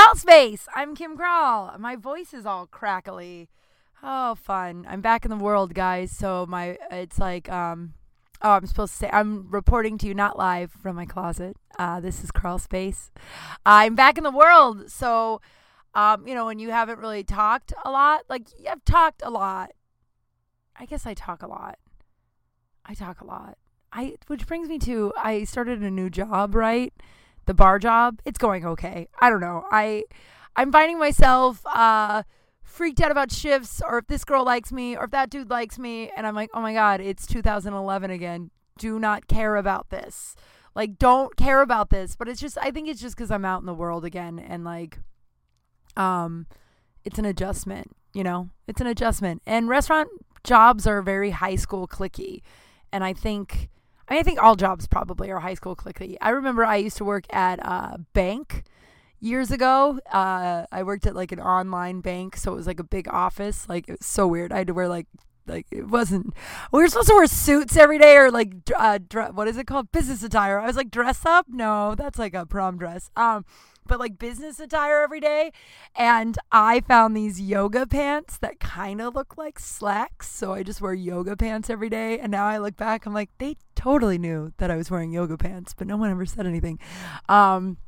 Crawl Space. I'm Kim Crawl. My voice is all crackly. Oh, fun. I'm back in the world, guys. So my it's like um oh, I'm supposed to say I'm reporting to you not live from my closet. Uh this is Crawl Space. I'm back in the world. So um you know, when you haven't really talked a lot, like I've talked a lot. I guess I talk a lot. I talk a lot. I which brings me to I started a new job, right? The bar job. It's going okay. I don't know. I I'm finding myself uh freaked out about shifts or if this girl likes me or if that dude likes me and I'm like, "Oh my god, it's 2011 again. Do not care about this." Like don't care about this, but it's just I think it's just cuz I'm out in the world again and like um it's an adjustment, you know? It's an adjustment. And restaurant jobs are very high school clicky. And I think I, think all jobs probably are high school clicky. I remember I used to work at a bank years ago. Uh, I worked at like an online bank, so it was like a big office. Like it was so weird. I had to wear like like it wasn't. We were supposed to wear suits every day or like uh, what is it called business attire. I was like dress up. No, that's like a prom dress. Um, but like business attire every day. And I found these yoga pants that kind of look like slacks. So I just wear yoga pants every day. And now I look back, I'm like, they totally knew that I was wearing yoga pants, but no one ever said anything. Um,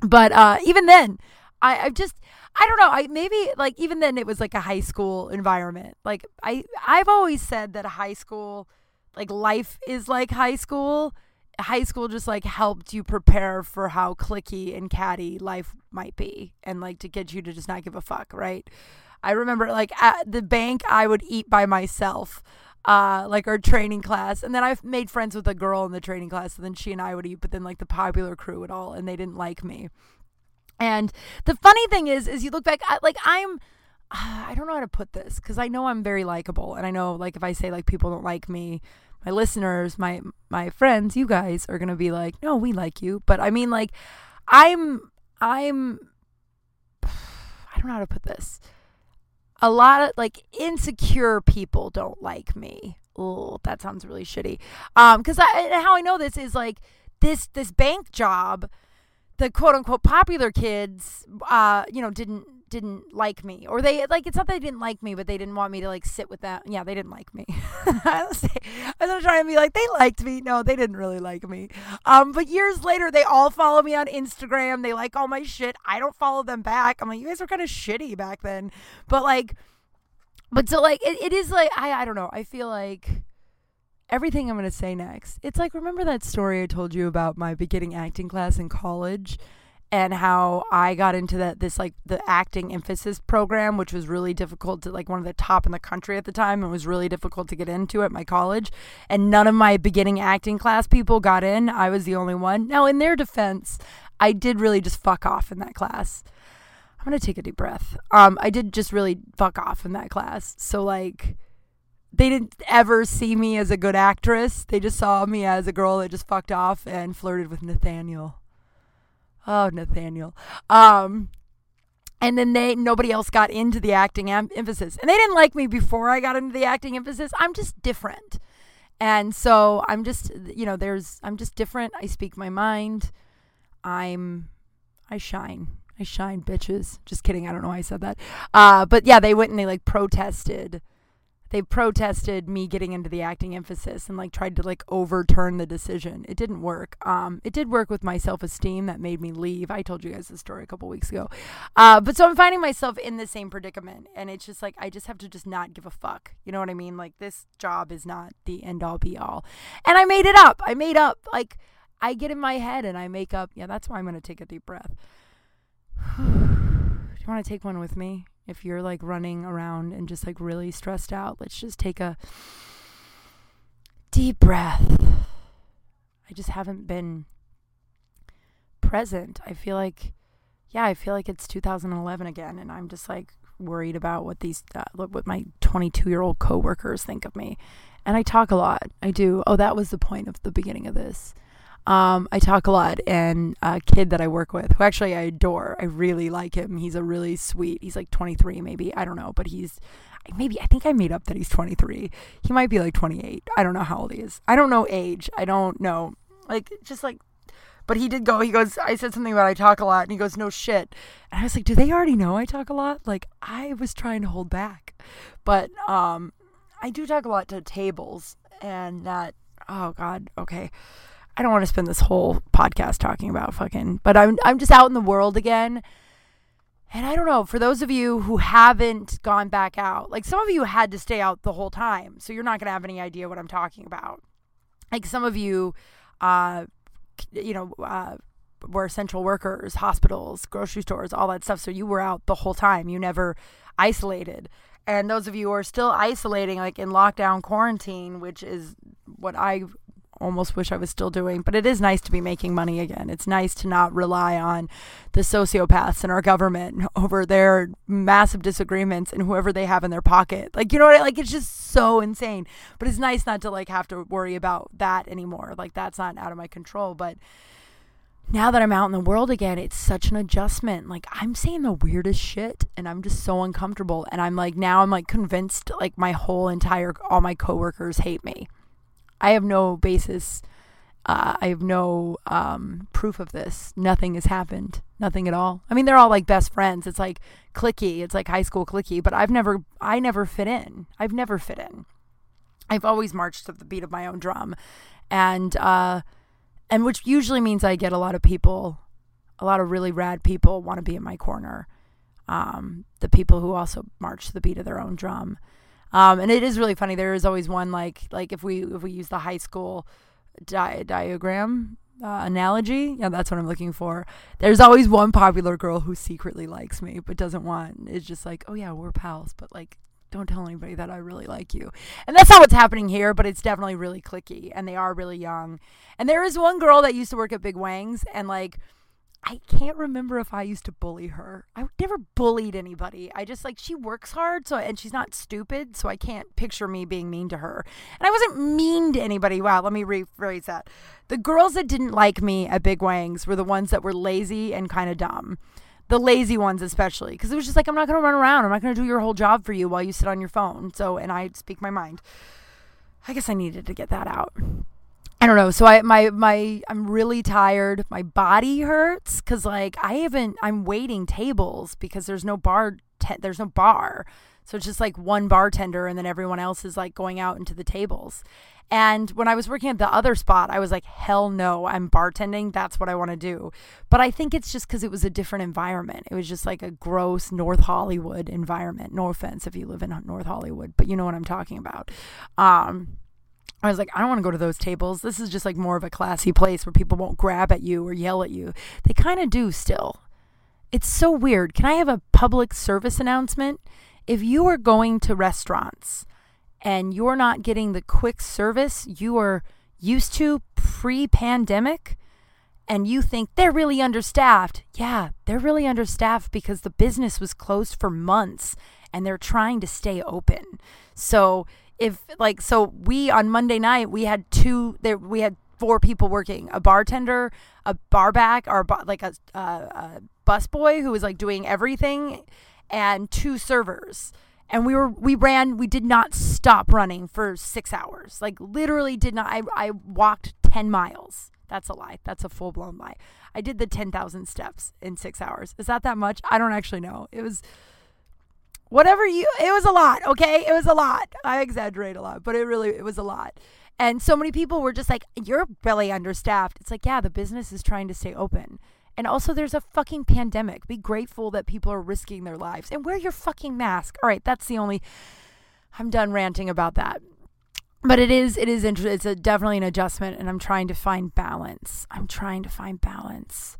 but uh, even then, I, I just I don't know. I maybe like even then it was like a high school environment. Like I I've always said that high school like life is like high school. High school just like helped you prepare for how clicky and catty life might be and like to get you to just not give a fuck, right? I remember like at the bank I would eat by myself. Uh, like our training class, and then I've made friends with a girl in the training class, and then she and I would eat, but then like the popular crew would all, and they didn't like me. And the funny thing is, is you look back, I, like I'm, I don't know how to put this because I know I'm very likable, and I know like if I say like people don't like me, my listeners, my my friends, you guys are gonna be like, no, we like you. But I mean, like, I'm I'm I don't know how to put this. A lot of like insecure people don't like me. Oh, that sounds really shitty. Um, because I how I know this is like this this bank job the quote unquote popular kids uh you know didn't didn't like me or they like it's not that they didn't like me but they didn't want me to like sit with them. Yeah they didn't like me. I was trying to be like they liked me. No they didn't really like me. Um but years later they all follow me on instagram. They like all my shit. I don't follow them back. I'm like you guys were kind of shitty back then. But like but so like it, it is like i i don't know. I feel like everything I'm to say next. It's like, remember that story I told you about my beginning acting class in college? And how I got into that this like the acting emphasis program, which was really difficult to like one of the top in the country at the time, and was really difficult to get into at my college. And none of my beginning acting class people got in. I was the only one. Now, in their defense, I did really just fuck off in that class. I'm gonna take a deep breath. Um, I did just really fuck off in that class. So like they didn't ever see me as a good actress. They just saw me as a girl that just fucked off and flirted with Nathaniel. Oh, Nathaniel. Um, and then they nobody else got into the acting em- emphasis, and they didn't like me before I got into the acting emphasis. I'm just different, and so I'm just you know there's I'm just different. I speak my mind. I'm I shine. I shine, bitches. Just kidding. I don't know why I said that. Uh, but yeah, they went and they like protested they protested me getting into the acting emphasis and like tried to like overturn the decision. It didn't work. Um, it did work with my self esteem that made me leave. I told you guys this story a couple weeks ago. Uh, but so I'm finding myself in the same predicament, and it's just like I just have to just not give a fuck. You know what I mean? Like this job is not the end all be all, and I made it up. I made up like I get in my head and I make up. Yeah, that's why I'm gonna take a deep breath. Do you want to take one with me? If you're like running around and just like really stressed out, let's just take a deep breath. I just haven't been present. I feel like, yeah, I feel like it's 2011 again, and I'm just like worried about what these, uh, what my 22 year old coworkers think of me. And I talk a lot. I do. Oh, that was the point of the beginning of this. Um, I talk a lot, and a kid that I work with, who actually I adore, I really like him. He's a really sweet. He's like 23, maybe I don't know, but he's maybe I think I made up that he's 23. He might be like 28. I don't know how old he is. I don't know age. I don't know like just like But he did go, he goes, I said something about I talk a lot. And he goes, no shit. And I was like, do they already know I talk a lot? Like, I was trying to hold back. But um, I do talk a lot to tables. And that, oh God, okay. I don't want to spend this whole podcast talking about fucking, but I'm, I'm just out in the world again. And I don't know, for those of you who haven't gone back out, like some of you had to stay out the whole time. So you're not going to have any idea what I'm talking about. Like some of you, uh, you know, uh, were essential workers, hospitals, grocery stores, all that stuff. So you were out the whole time. You never isolated. And those of you who are still isolating, like in lockdown quarantine, which is what I almost wish I was still doing, but it is nice to be making money again. It's nice to not rely on the sociopaths in our government over their massive disagreements and whoever they have in their pocket. Like, you know what? I, like, it's just so insane. But it's nice not to like have to worry about that anymore. Like, that's not out of my control. But now that I'm out in the world again, it's such an adjustment. Like, I'm saying the weirdest shit and I'm just so uncomfortable. And I'm like, now I'm like convinced, like, my whole entire, all my coworkers hate me I have no basis. Uh, I have no um, proof of this. Nothing has happened. Nothing at all. I mean, they're all like best friends. It's like clicky. It's like high school clicky. But I've never, I never fit in. I've never fit in. I've always marched to the beat of my own drum, and uh, and which usually means I get a lot of people, a lot of really rad people want to be in my corner. Um, the people who also march to the beat of their own drum. Um, and it is really funny. There is always one like like if we if we use the high school di- diagram uh, analogy, yeah, that's what I'm looking for. There's always one popular girl who secretly likes me but doesn't want. It's just like, oh yeah, we're pals, but like don't tell anybody that I really like you. And that's not what's happening here, but it's definitely really clicky and they are really young. And there is one girl that used to work at Big Wangs and like I can't remember if I used to bully her. I never bullied anybody. I just like she works hard, so and she's not stupid, so I can't picture me being mean to her. And I wasn't mean to anybody. Wow, let me rephrase that. The girls that didn't like me at Big Wangs were the ones that were lazy and kind of dumb. The lazy ones, especially, because it was just like, I'm not going to run around. I'm not going to do your whole job for you while you sit on your phone. So, and I speak my mind. I guess I needed to get that out. I don't know. So I my my I'm really tired. My body hurts cuz like I haven't I'm waiting tables because there's no bar te- there's no bar. So it's just like one bartender and then everyone else is like going out into the tables. And when I was working at the other spot, I was like, hell no, I'm bartending. That's what I want to do. But I think it's just because it was a different environment. It was just like a gross North Hollywood environment. No offense if you live in North Hollywood, but you know what I'm talking about. Um, I was like, I don't want to go to those tables. This is just like more of a classy place where people won't grab at you or yell at you. They kind of do still. It's so weird. Can I have a public service announcement? If you are going to restaurants and you're not getting the quick service you are used to pre pandemic, and you think they're really understaffed, yeah, they're really understaffed because the business was closed for months and they're trying to stay open. So, if like so we on Monday night we had two there we had four people working a bartender a barback or like a, a, a busboy who was like doing everything and two servers. And we were we ran we did not stop running for six hours. Like literally did not i, I walked 10 miles. That's a lie. That's a full-blown lie. I did the 10000 steps in six hours. Is that that much? I don't actually know. It was whatever you it was a lot okay? It was a lot. I exaggerate a lot but it really it was a lot. And so many people were just like you're really understaffed. It's like yeah the business is trying to stay open. And also there's a fucking pandemic. Be grateful that people are risking their lives. And wear your fucking mask. All right that's the only i'm done ranting about that. But it is it is interesting it's a, definitely an adjustment and i'm trying to find balance. I'm trying to find balance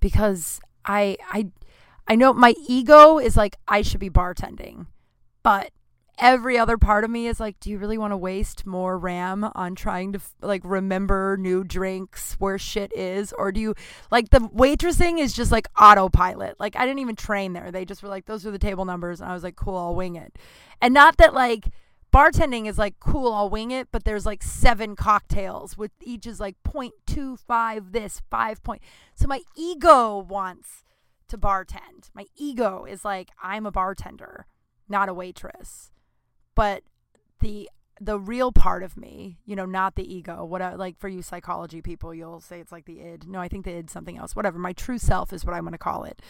because i i I know my ego is like, I should be bartending, but every other part of me is like, do you really want to waste more RAM on trying to like remember new drinks where shit is? Or do you like the waitressing is just like autopilot? Like, I didn't even train there. They just were like, those are the table numbers. And I was like, cool, I'll wing it. And not that like, bartending is like cool i'll wing it but there's like seven cocktails with each is like 0.25 this 5 point so my ego wants to bartend. My ego is like, I'm a bartender, not a waitress. But the the real part of me, you know, not the ego. What I, like for you psychology people, you'll say it's like the id. No, I think the id's something else. Whatever. My true self is what I'm going to call it.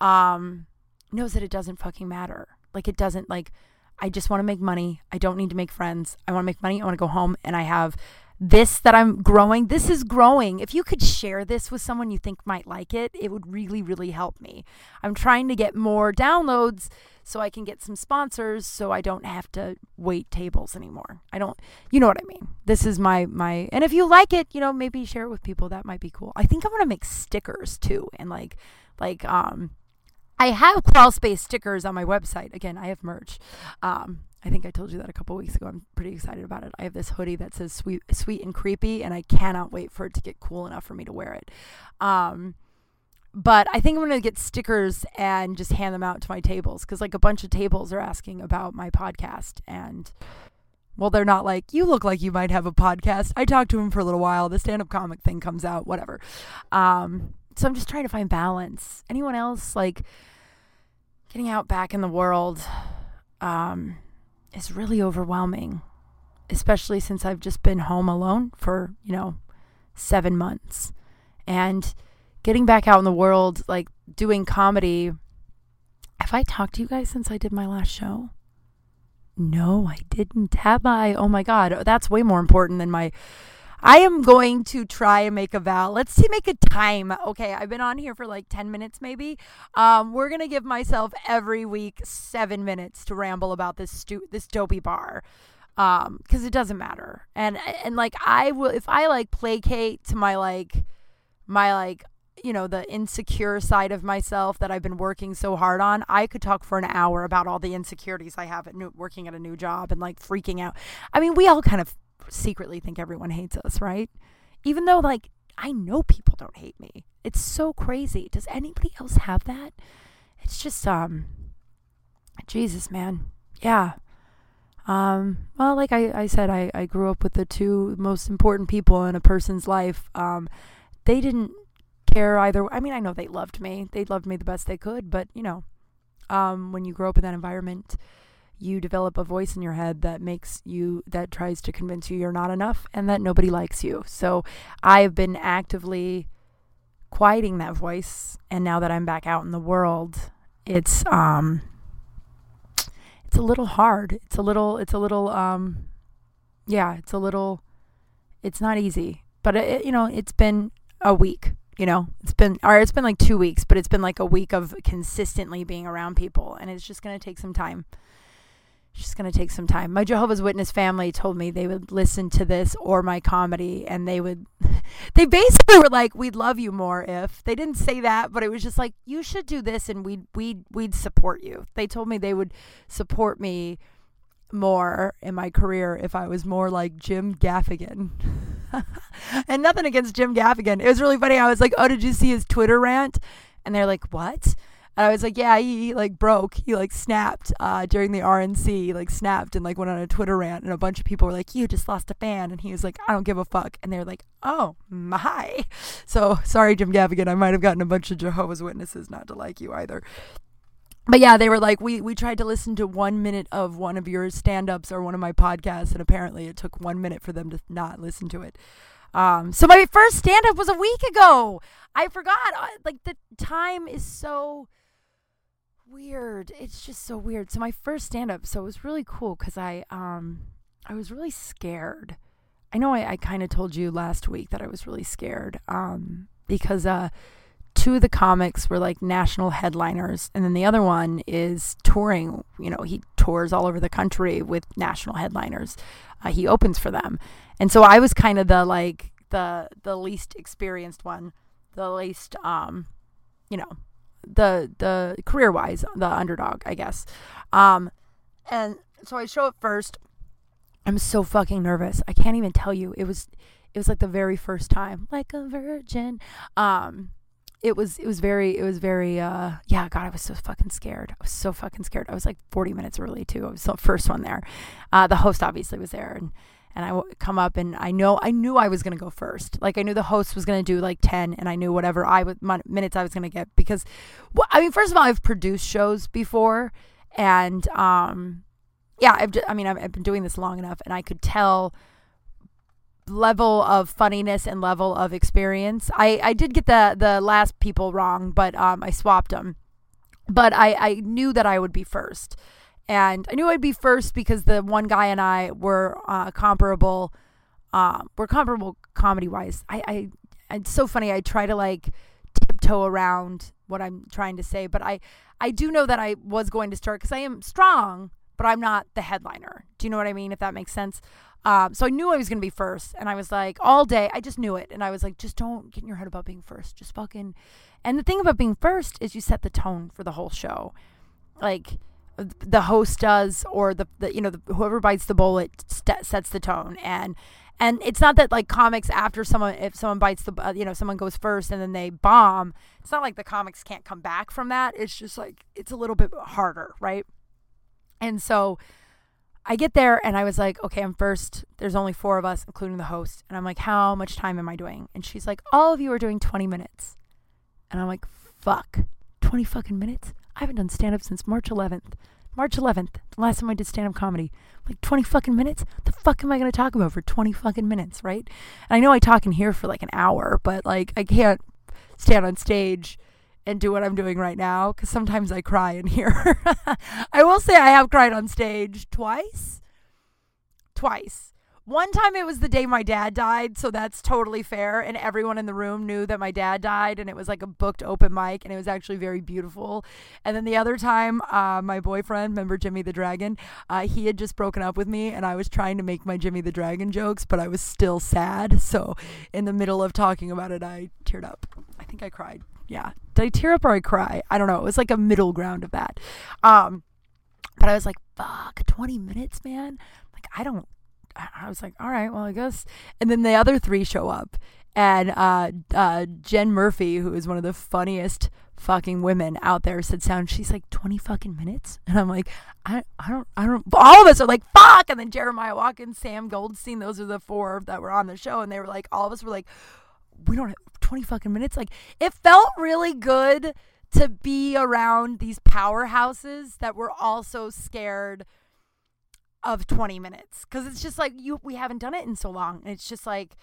Um, knows that it doesn't fucking matter. Like it doesn't like I just want to make money. I don't need to make friends. I want to make money. I want to go home and I have this that I'm growing. This is growing. If you could share this with someone you think might like it, it would really, really help me. I'm trying to get more downloads so I can get some sponsors so I don't have to wait tables anymore. I don't you know what I mean. This is my my and if you like it, you know, maybe share it with people. That might be cool. I think I'm gonna make stickers too and like like um I have crawl space stickers on my website. Again, I have merch. Um, I think I told you that a couple weeks ago. I'm pretty excited about it. I have this hoodie that says sweet, sweet and creepy, and I cannot wait for it to get cool enough for me to wear it. Um, but I think I'm gonna get stickers and just hand them out to my tables because like a bunch of tables are asking about my podcast and. Well, they're not like, you look like you might have a podcast. I talked to him for a little while. The stand up comic thing comes out, whatever. Um, so I'm just trying to find balance. Anyone else like getting out back in the world? Um, is really overwhelming, especially since I've just been home alone for, you know, seven months. And getting back out in the world, like doing comedy. Have I talked to you guys since I did my last show? No, I didn't. Have I? Oh my God. That's way more important than my. I am going to try and make a vow. Let's see, make a time. Okay, I've been on here for like 10 minutes maybe. Um, we're going to give myself every week seven minutes to ramble about this stu- this dopey bar. Um, cause it doesn't matter. And, and like, I will, if I like placate to my like, my like, you know, the insecure side of myself that I've been working so hard on, I could talk for an hour about all the insecurities I have at new, working at a new job and like freaking out. I mean, we all kind of secretly think everyone hates us, right? Even though, like, I know people don't hate me. It's so crazy. Does anybody else have that? It's just, um, Jesus, man. Yeah. Um, well, like I, I said, I, I grew up with the two most important people in a person's life. Um, they didn't care either. I mean, I know they loved me. They loved me the best they could, but you know, um, when you grow up in that environment, you develop a voice in your head that makes you that tries to convince you you're not enough and that nobody likes you. So I've been actively quieting that voice and now that I'm back out in the world, it's um it's a little hard. It's a little it's a little um yeah, it's a little it's not easy. But it, you know, it's been a week you know it's been or it's been like two weeks but it's been like a week of consistently being around people and it's just going to take some time just going to take some time. My Jehovah's Witness family told me they would listen to this or my comedy and they would they basically were like we'd love you more if. They didn't say that, but it was just like you should do this and we'd we'd we'd support you. They told me they would support me more in my career if I was more like Jim Gaffigan. and nothing against Jim Gaffigan. It was really funny. I was like, "Oh, did you see his Twitter rant?" And they're like, "What?" And I was like, yeah, he, like broke. He like snapped uh, during the RNC, like snapped and like went on a Twitter rant. And a bunch of people were like, you just lost a fan. And he was like, I don't give a fuck. And they're like, oh my. So sorry, Jim Gaffigan. I might have gotten a bunch of Jehovah's Witnesses not to like you either. But yeah, they were like, we, we tried to listen to one minute of one of your stand ups or one of my podcasts. And apparently it took one minute for them to not listen to it. Um, so my first stand up was a week ago. I forgot. Uh, like the time is so weird. It's just so weird. So my first stand up, so it was really cool because I um I was really scared. I know I, I kind of told you last week that I was really scared. Um because uh two of the comics were like national headliners and then the other one is touring you know he tours all over the country with national headliners uh, he opens for them and so i was kind of the like the the least experienced one the least um you know the the career wise the underdog I guess. Um and so I show up first. I'm so fucking nervous. I can't even tell you. It was it was like the very first time. Like a virgin. Um it was it was very it was very uh yeah god i was so fucking scared. I was so fucking scared. I was like 40 minutes early too. I was the first one there. Uh the host obviously was there and and I come up and I know I knew I was going to go first. Like I knew the host was going to do like 10 and I knew whatever I would minutes I was going to get because well, I mean first of all I've produced shows before and um yeah, I've just, I mean, I've, I've been doing this long enough and I could tell level of funniness and level of experience. I, I did get the, the last people wrong, but um, I swapped them. But I, I knew that I would be first. And I knew I'd be first because the one guy and I were uh, comparable. Uh, we're comparable comedy wise. I, I, it's so funny. I try to like tiptoe around what I'm trying to say, but I, I do know that I was going to start because I am strong, but I'm not the headliner. Do you know what I mean? If that makes sense. Um, so I knew I was going to be first, and I was like, all day, I just knew it. And I was like, just don't get in your head about being first. Just fucking. And the thing about being first is you set the tone for the whole show. Like, the host does, or the, the you know, the, whoever bites the bullet st- sets the tone. And, and it's not that like comics after someone if someone bites the uh, you know someone goes first and then they bomb it's not like the comics can't come back from that it's just like it's a little bit harder right and so I get there and I was like, okay, I'm first. There's only four of us, including the host. And I'm like, how much time am I doing? And she's like, all of you are doing 20 minutes. And I'm like, fuck, 20 fucking minutes? I haven't done stand up since March 11th. March 11th, the last time I did stand up comedy. Like 20 fucking minutes? The fuck am I going to talk about for 20 fucking minutes, right? And I know I talk in here for like an hour, but like I can't stand on stage and do what I'm doing right now because sometimes I cry in here. I will say I have cried on stage twice. Twice. One time it was the day my dad died, so that's totally fair. And everyone in the room knew that my dad died, and it was like a booked open mic, and it was actually very beautiful. And then the other time, uh, my boyfriend, remember Jimmy the Dragon, uh, he had just broken up with me, and I was trying to make my Jimmy the Dragon jokes, but I was still sad. So in the middle of talking about it, I teared up. I think I cried yeah. Did I tear up or I cry? I don't know. It was like a middle ground of that. Um, but I was like, fuck, 20 minutes, man. Like, I don't, I was like, all right, well, I guess. And then the other three show up. And uh, uh, Jen Murphy, who is one of the funniest fucking women out there, said sound. She's like, 20 fucking minutes? And I'm like, I, I don't, I don't, all of us are like, fuck. And then Jeremiah Watkins, Sam Goldstein, those are the four that were on the show. And they were like, all of us were like, we don't have 20 fucking minutes. Like it felt really good to be around these powerhouses that were also scared of 20 minutes cuz it's just like you we haven't done it in so long. And it's just like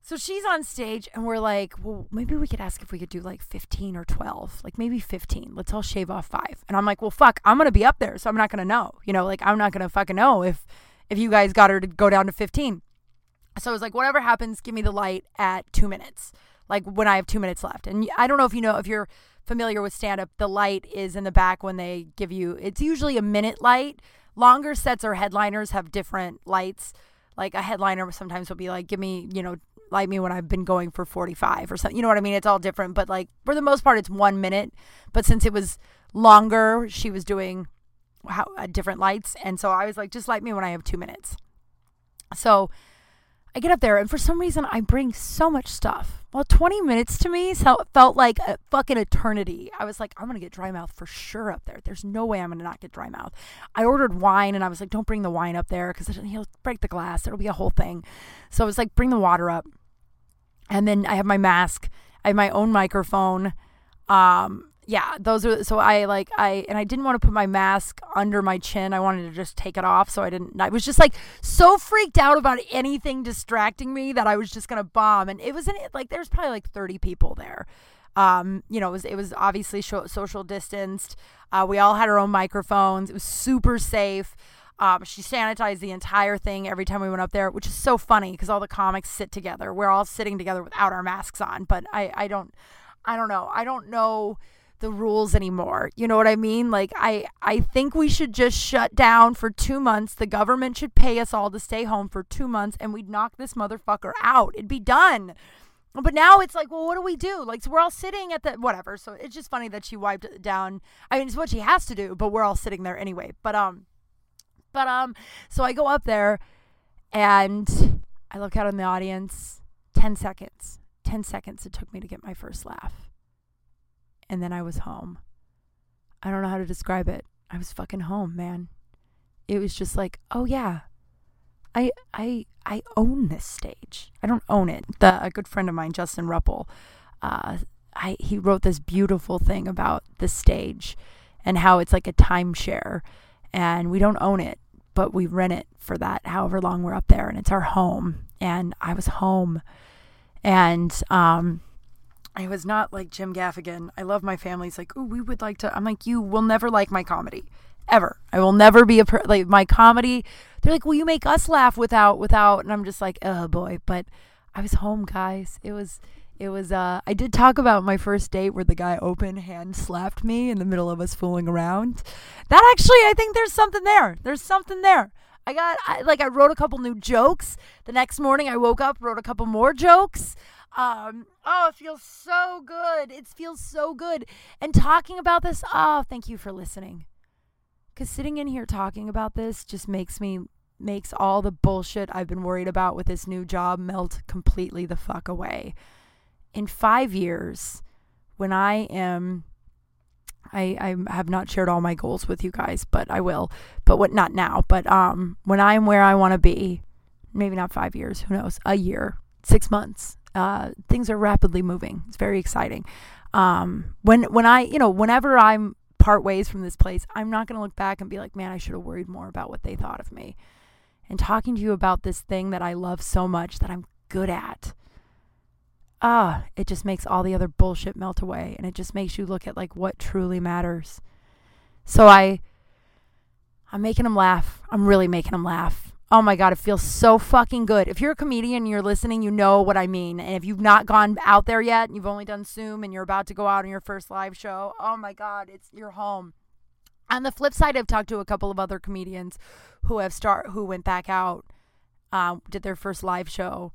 so she's on stage and we're like, well, maybe we could ask if we could do like 15 or 12, like maybe 15. Let's all shave off 5. And I'm like, well, fuck, I'm to be up there, so I'm not to know. You know, like I'm not to fucking know if if you guys got her to go down to 15. So I was like, whatever happens, give me the light at two minutes, like when I have two minutes left. And I don't know if you know, if you're familiar with stand up, the light is in the back when they give you, it's usually a minute light. Longer sets or headliners have different lights. Like a headliner sometimes will be like, give me, you know, light me when I've been going for 45 or something. You know what I mean? It's all different. But like for the most part, it's one minute. But since it was longer, she was doing how, uh, different lights. And so I was like, just light me when I have two minutes. So I get up there, and for some reason, I bring so much stuff. Well, 20 minutes to me felt like a fucking eternity. I was like, I'm gonna get dry mouth for sure up there. There's no way I'm gonna not get dry mouth. I ordered wine, and I was like, don't bring the wine up there because he'll break the glass. It'll be a whole thing. So I was like, bring the water up. And then I have my mask. I have my own microphone. Um, yeah, those are so I like I and I didn't want to put my mask under my chin. I wanted to just take it off so I didn't I was just like so freaked out about anything distracting me that I was just to bomb and it was it like there's probably like 30 people there. Um, you know, it was it was obviously social distanced. Uh, we all had our own microphones. It was super safe. Um, she sanitized the entire thing every time we went up there, which is so funny because all the comics sit together. We're all sitting together without our masks on, but I I don't I don't know. I don't know the rules anymore. You know what I mean? Like I I think we should just shut down for 2 months. The government should pay us all to stay home for 2 months and we'd knock this motherfucker out. It'd be done. But now it's like, well, what do we do? Like, so we're all sitting at the whatever. So it's just funny that she wiped it down. I mean, it's what she has to do, but we're all sitting there anyway. But um, but um, so I go up there, and I look out in the audience. Ten seconds. Ten seconds it took me to get my first laugh and then I was home. I don't know how to describe it. I was fucking home, man. It was just like, oh yeah, I I I own this stage. I don't own it. The a good friend of mine, Justin Ruppel, uh, I he wrote this beautiful thing about the stage and how it's like a timeshare, and we don't own it. but we rent it for that however long we're up there and it's our home and I was home and um I was not like Jim Gaffigan. I love my family. It's like, oh, we would like to. I'm like, you will never like my comedy, ever. I will never be a per- like my comedy. They're like, will you make us laugh without without? And I'm just like, oh boy. But I was home, guys. It was it was uh I did talk about my first date where the guy open hand slapped me in the middle of us fooling around. That actually I think there's something there. There's something there. I got I, like I wrote a couple new jokes. The next morning I woke up, wrote a couple more jokes. Um, oh, it feels so good. It feels so good. And talking about this, oh, thank you for listening. Cuz sitting in here talking about this just makes me makes all the bullshit I've been worried about with this new job melt completely the fuck away. In 5 years, when I am I, I have not shared all my goals with you guys, but I will. But what not now, but um when I'm where I want to be, maybe not 5 years, who knows, a year, 6 months, uh, things are rapidly moving. It's very exciting. Um, when when I you know whenever I'm part ways from this place, I'm not going to look back and be like, man, I should have worried more about what they thought of me. And talking to you about this thing that I love so much that I'm good at. Ah, it just makes all the other bullshit melt away and it just makes you look at like what truly matters. So I I'm making them laugh. I'm really making them laugh. Oh my God, it feels so fucking good. If you're a comedian and you're listening, you know what I mean. And if you've not gone out there yet, and you've only done Zoom and you're about to go out on your first live show, oh my God, it's your home. On the flip side, I've talked to a couple of other comedians who have start who went back out, um, did their first live show,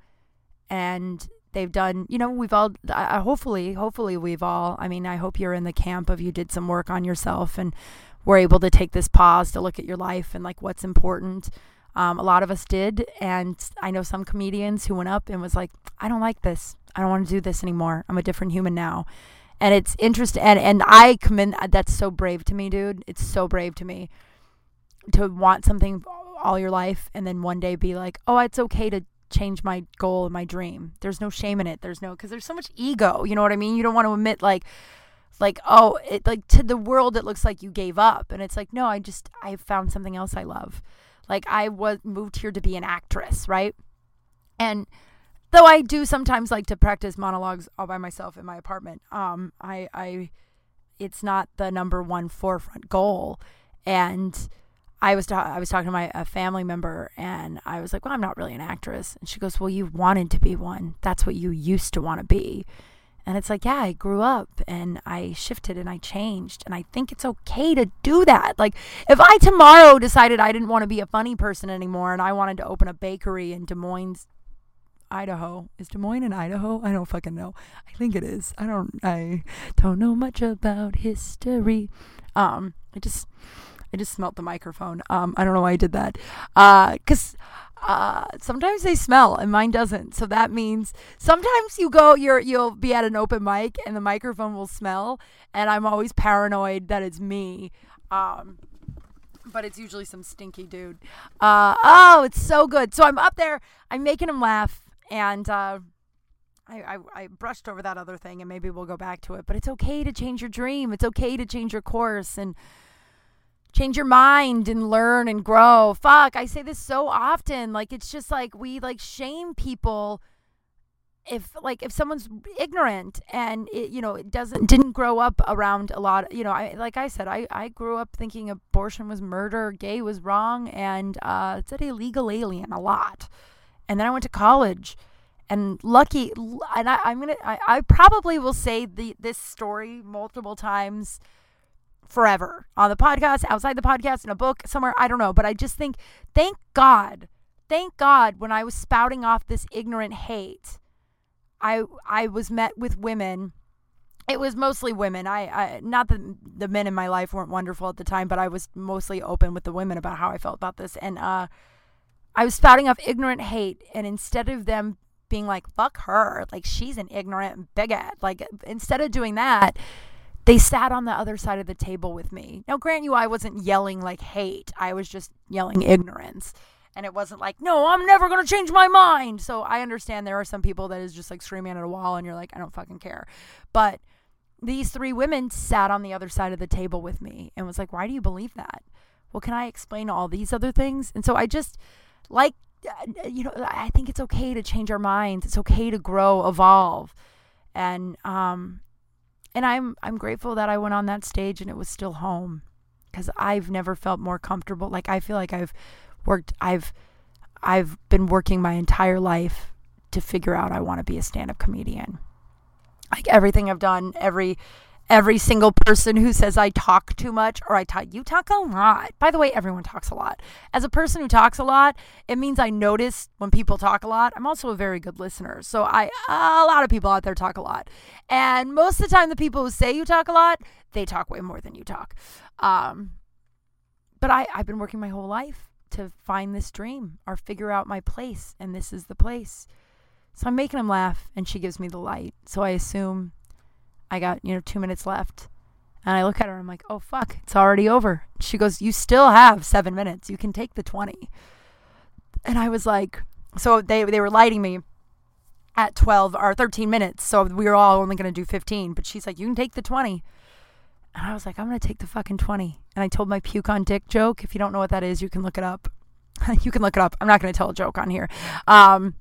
and they've done. You know, we've all uh, hopefully, hopefully, we've all. I mean, I hope you're in the camp of you did some work on yourself and were able to take this pause to look at your life and like what's important. Um, a lot of us did, and I know some comedians who went up and was like, "I don't like this. I don't want to do this anymore. I'm a different human now." And it's interesting, and and I commend. That's so brave to me, dude. It's so brave to me to want something all your life and then one day be like, "Oh, it's okay to change my goal and my dream." There's no shame in it. There's no because there's so much ego. You know what I mean? You don't want to admit like like oh it like to the world it looks like you gave up and it's like no i just i found something else i love like I was moved here to be an actress, right? And though I do sometimes like to practice monologues all by myself in my apartment, um, I, I, it's not the number one forefront goal. And I was ta- I was talking to my a family member, and I was like, "Well, I'm not really an actress." And she goes, "Well, you wanted to be one. That's what you used to want to be." And it's like, yeah, I grew up and I shifted and I changed. And I think it's okay to do that. Like, if I tomorrow decided I didn't want to be a funny person anymore and I wanted to open a bakery in Des Moines, Idaho. Is Des Moines in Idaho? I don't fucking know. I think it is. I don't I don't know much about history. Um, I just I just smelt the microphone. Um, I don't know why I did that. Uh, cause uh, sometimes they smell and mine doesn't. So that means sometimes you go, you're, you'll be at an open mic and the microphone will smell. And I'm always paranoid that it's me. Um, but it's usually some stinky dude. Uh, oh, it's so good. So I'm up there, I'm making him laugh. And, uh, I, I, I brushed over that other thing and maybe we'll go back to it, but it's okay to change your dream. It's okay to change your course. And, change your mind and learn and grow. Fuck, I say this so often. Like it's just like we like shame people if like if someone's ignorant and it, you know it doesn't didn't grow up around a lot you know I like I said I I grew up thinking abortion was murder, gay was wrong and uh an illegal alien a lot. And then I went to college and lucky and I, I'm gonna I, I probably will say the this story multiple times forever on the podcast, outside the podcast, in a book, somewhere. I don't know. But I just think, thank God, thank God when I was spouting off this ignorant hate, I, I was met with women. It was mostly women. I, I not that the men in my life weren't wonderful at the time, but I was mostly open with the women about how I felt about this. And uh, I was spouting off ignorant hate, and instead of them being like "fuck her," like she's an ignorant bigot, like instead of doing that, they sat on the other side of the table with me. Now, grant you, I wasn't yelling like hate, I was just yelling ignorance. And it wasn't like, no, I'm never going to change my mind. So I understand there are some people that is just like screaming at a wall and you're like, I don't fucking care. But these three women sat on the other side of the table with me and was like, why do you believe that? well, can I explain all these other things? And so I just like, uh, you know, I think it's okay to change our minds. It's okay to grow, evolve. And, um, and I'm, I'm grateful that I went on that stage and it was still home because I've never felt more comfortable. Like, I feel like I've worked, I've, I've been working my entire life to figure out I want to be a stand up comedian. Like everything I've done, every every single person who says I talk too much or I talk, you talk a lot. By the way, everyone talks a lot. As a person who talks a lot, it means I notice when people talk a lot. I'm also a very good listener. So I, a lot of people out there talk a lot. And most of the time, the people who say you talk a lot, they talk way more than you talk. Um, but I, I've been working my whole life to find this dream or figure out my place. And this is the place. So I'm making him laugh and she gives me the light. So I assume I got, you know, two minutes left. And I look at her and I'm like, oh, fuck, it's already over. She goes, you still have seven minutes. You can take the 20. And I was like, so they, they were lighting me at 12 or 13 minutes. So we were all only going to do 15. But she's like, you can take the 20. And I was like, I'm going to take the fucking 20. And I told my puke on dick joke. If you don't know what that is, you can look it up. you can look it up. I'm not going to tell a joke on here. Um,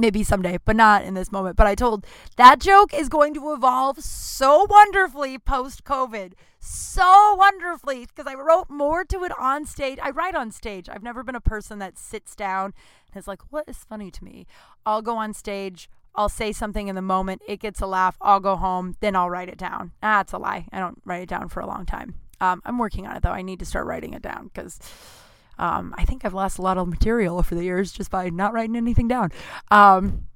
maybe someday, but not in this moment. But I told that joke is going to evolve so wonderfully post COVID. So wonderfully because I wrote more to it on stage. I write on stage. I've never been a person that sits down and is like, what is funny to me? I'll go on stage. I'll say something in the moment. It gets a laugh. I'll go home. Then I'll write it down. Ah, it's a lie. I don't write it down for a long time. Um, I'm working on it though. I need to start writing it down because um, I think I've lost a lot of material over the years just by not writing anything down. Um,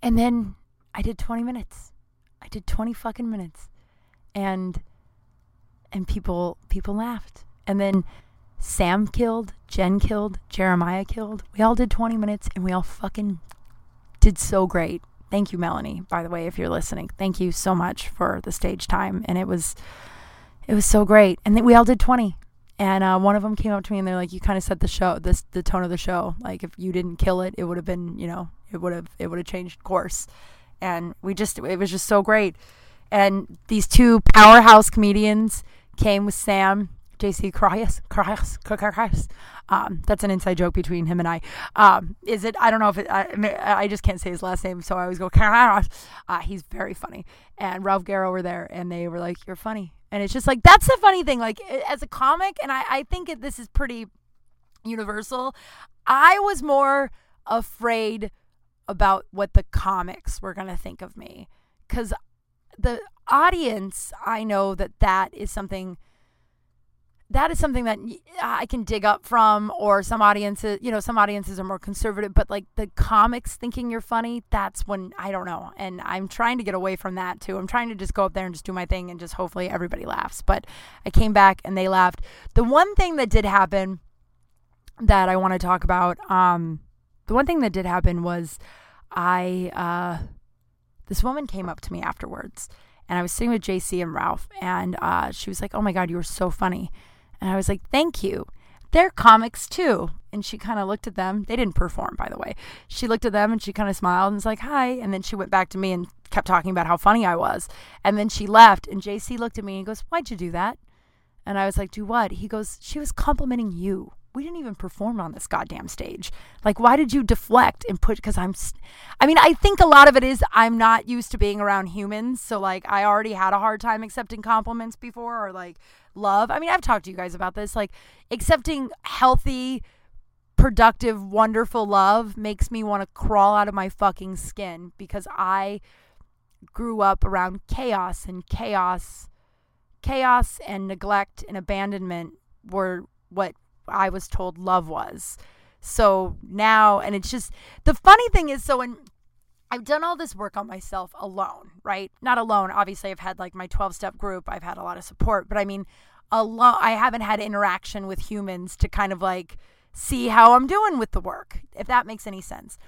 and then I did 20 minutes. I did 20 fucking minutes. And and people people laughed. And then Sam killed, Jen killed, Jeremiah killed. We all did 20 minutes and we all fucking did so great. Thank you, Melanie, by the way, if you're listening. Thank you so much for the stage time. And it was it was so great. And then we all did 20 and uh, one of them came up to me and they're like, "You kind of set the show, this the tone of the show. Like if you didn't kill it, it would have been, you know, it would have it would have changed course." And we just it was just so great. And these two powerhouse comedians came with Sam, JC Crayas, Crayas, Crayas. Um, that's an inside joke between him and I. Um, is it? I don't know if it. I, I just can't say his last name, so I always go Crayas. Uh, he's very funny. And Ralph Garrow were there, and they were like, "You're funny." And it's just like, that's the funny thing. Like, as a comic, and I, I think it, this is pretty universal, I was more afraid about what the comics were going to think of me. Because the audience, I know that that is something that is something that I can dig up from, or some audiences, you know, some audiences are more conservative, but like the comics thinking you're funny, that's when I don't know. And I'm trying to get away from that too. I'm trying to just go up there and just do my thing and just hopefully everybody laughs. But I came back and they laughed. The one thing that did happen that I want to talk about, um, the one thing that did happen was I, uh, this woman came up to me afterwards and I was sitting with JC and Ralph, and uh, she was like, "Oh my God, you were so funny." And I was like, thank you. They're comics too. And she kind of looked at them. They didn't perform, by the way. She looked at them and she kind of smiled and was like, hi. And then she went back to me and kept talking about how funny I was. And then she left. And JC looked at me and he goes, why'd you do that? And I was like, do what? He goes, she was complimenting you we didn't even perform on this goddamn stage. Like, why did you deflect and put? Because I'm, I mean, I think a lot of it is I'm not used to being around humans. So, like, I already had a hard time accepting compliments before or like love. I mean, I've talked to you guys about this. Like, accepting healthy, productive, wonderful love makes me want to crawl out of my fucking skin because I grew up around chaos and chaos. Chaos and neglect and abandonment were what I was told love was. So now, and it's just the funny thing is, so when I've done all this work on myself alone, right? Not alone. Obviously, I've had like my 12 step group, I've had a lot of support, but I mean, alone, I haven't had interaction with humans to kind of like see how I'm doing with the work, if that makes any sense.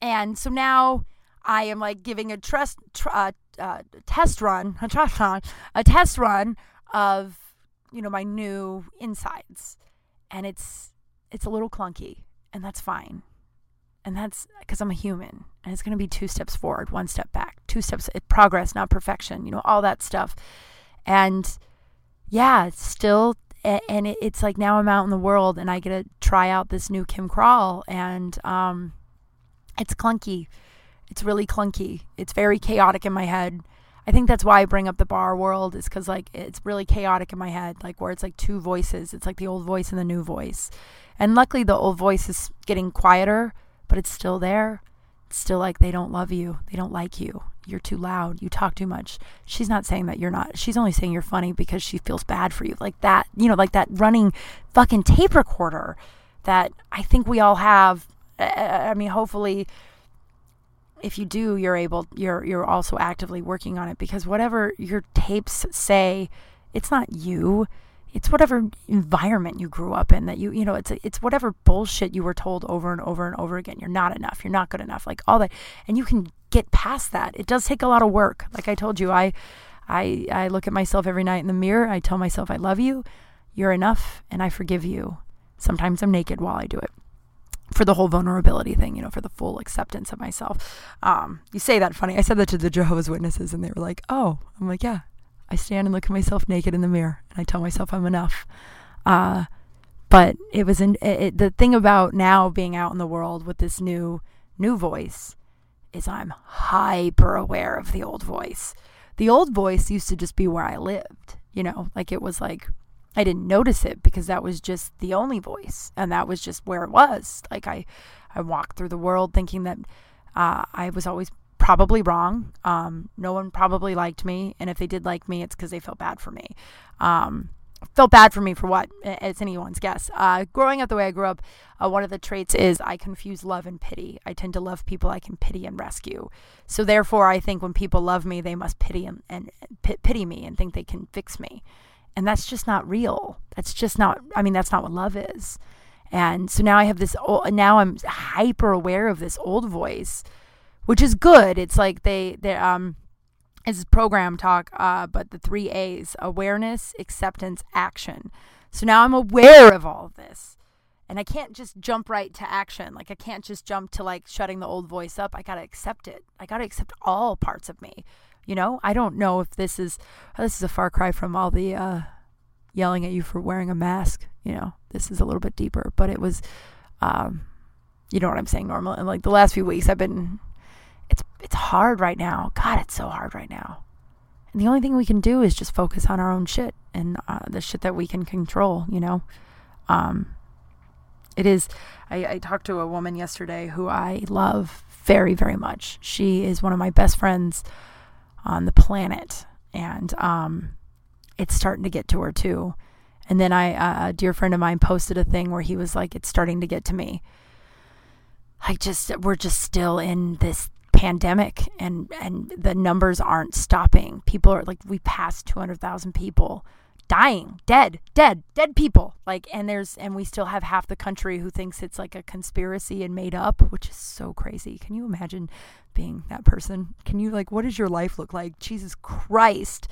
And so now I am like giving a trust, tr- uh, uh, test run, a test run, a test run of, you know, my new insides and it's it's a little clunky and that's fine and that's because i'm a human and it's going to be two steps forward one step back two steps progress not perfection you know all that stuff and yeah it's still and it's like now I'm out in the world and I get to try out this new Kim Crawl and um, it's clunky. It's really clunky. It's very chaotic in my head. I think that's why I bring up the bar world is because like it's really chaotic in my head, like where it's like two voices. It's like the old voice and the new voice. And luckily the old voice is getting quieter, but it's still there. It's still like they don't love you. They don't like you. You're too loud. You talk too much. She's not saying that you're not. She's only saying you're funny because she feels bad for you. Like that, you know, like that running fucking tape recorder that I think we all have. I mean, hopefully if you do, you're able you're you're also actively working on it because whatever your tapes say, it's not you. It's whatever environment you grew up in that you you know it's it's whatever bullshit you were told over and over and over again. You're not enough. You're not good enough. Like all that, and you can get past that. It does take a lot of work. Like I told you, I I I look at myself every night in the mirror. I tell myself I love you. You're enough, and I forgive you. Sometimes I'm naked while I do it for the whole vulnerability thing, you know, for the full acceptance of myself. Um, you say that funny. I said that to the Jehovah's Witnesses, and they were like, "Oh," I'm like, "Yeah." I stand and look at myself naked in the mirror, and I tell myself I'm enough. Uh, but it was in it, it, the thing about now being out in the world with this new new voice is I'm hyper aware of the old voice. The old voice used to just be where I lived, you know, like it was like I didn't notice it because that was just the only voice and that was just where it was. Like I, I walked through the world thinking that uh, I was always probably wrong. Um, no one probably liked me. And if they did like me, it's because they felt bad for me. Um, felt bad for me for what? It's anyone's guess. Uh, growing up the way I grew up, uh, one of the traits is I confuse love and pity. I tend to love people I can pity and rescue. So therefore, I think when people love me, they must pity and, and pity me and think they can fix me. And that's just not real. That's just not, I mean, that's not what love is. And so now I have this, now I'm hyper aware of this old voice, which is good. It's like they, they, um, it's program talk, uh, but the three A's awareness, acceptance, action. So now I'm aware of all of this. And I can't just jump right to action. Like I can't just jump to like shutting the old voice up. I got to accept it. I got to accept all parts of me. You know, I don't know if this is this is a far cry from all the uh, yelling at you for wearing a mask. You know, this is a little bit deeper, but it was, um, you know what I'm saying. Normal and like the last few weeks, I've been, it's it's hard right now. God, it's so hard right now. And the only thing we can do is just focus on our own shit and uh, the shit that we can control. You know, um, it is. I, I talked to a woman yesterday who I love very very much. She is one of my best friends on the planet. And um, it's starting to get to her too. And then I, uh, a dear friend of mine posted a thing where he was like, it's starting to get to me. I just, we're just still in this pandemic and, and the numbers aren't stopping. People are like, we passed 200,000 people dying, dead, dead, dead people. Like, and there's, and we still have half the country who thinks it's like a conspiracy and made up, which is so crazy. Can you imagine being that person? Can you, like, what does your life look like? Jesus Christ.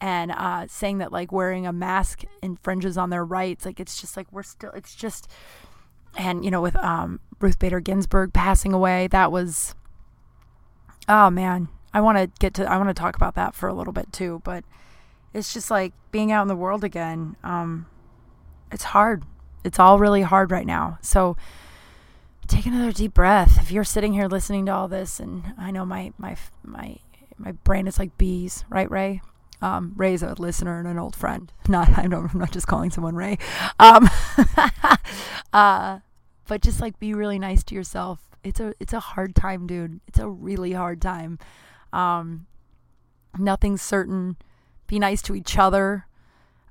And uh, saying that, like, wearing a mask infringes on their rights. Like, it's just like, we're still, it's just, and, you know, with um, Ruth Bader Ginsburg passing away, that was, oh man, I want to get to, I want to talk about that for a little bit too. But, it's just like being out in the world again. Um, it's hard. It's all really hard right now. So take another deep breath. If you're sitting here listening to all this, and I know my my my my brain is like bees, right, Ray? Um, Ray's a listener and an old friend. Not I I'm not just calling someone Ray. Um, uh, but just like be really nice to yourself. It's a it's a hard time, dude. It's a really hard time. Um, nothing's certain be nice to each other.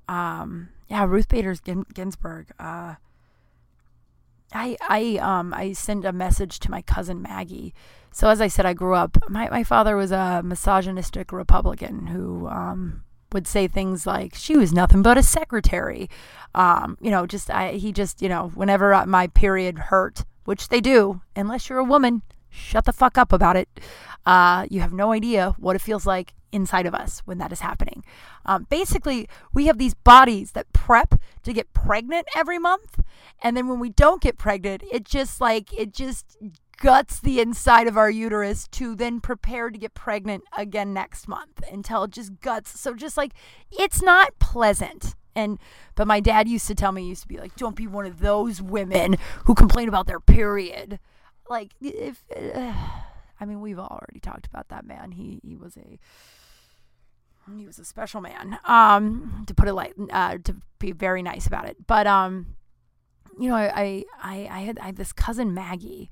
Um, yeah, Ruth Bader Ginsburg. Uh, I I um I sent a message to my cousin Maggie. So as I said, I grew up. My my father was a misogynistic Republican who um would say things like she was nothing but a secretary. Um, you know, just I he just you know whenever my period hurt, which they do, unless you're a woman, shut the fuck up about it. Uh, you have no idea what it feels like inside of us when that is happening. Um, basically, we have these bodies that prep to get pregnant every month. And then when we don't get pregnant, it just like, it just guts the inside of our uterus to then prepare to get pregnant again next month until it just guts. So just like, it's not pleasant. And but my dad used to tell me used to be like, don't be one of those women who complain about their period. Like if uh, I mean, we've already talked about that man. He he was a he was a special man. Um, to put it like uh, to be very nice about it. But um, you know, I I I had I had this cousin Maggie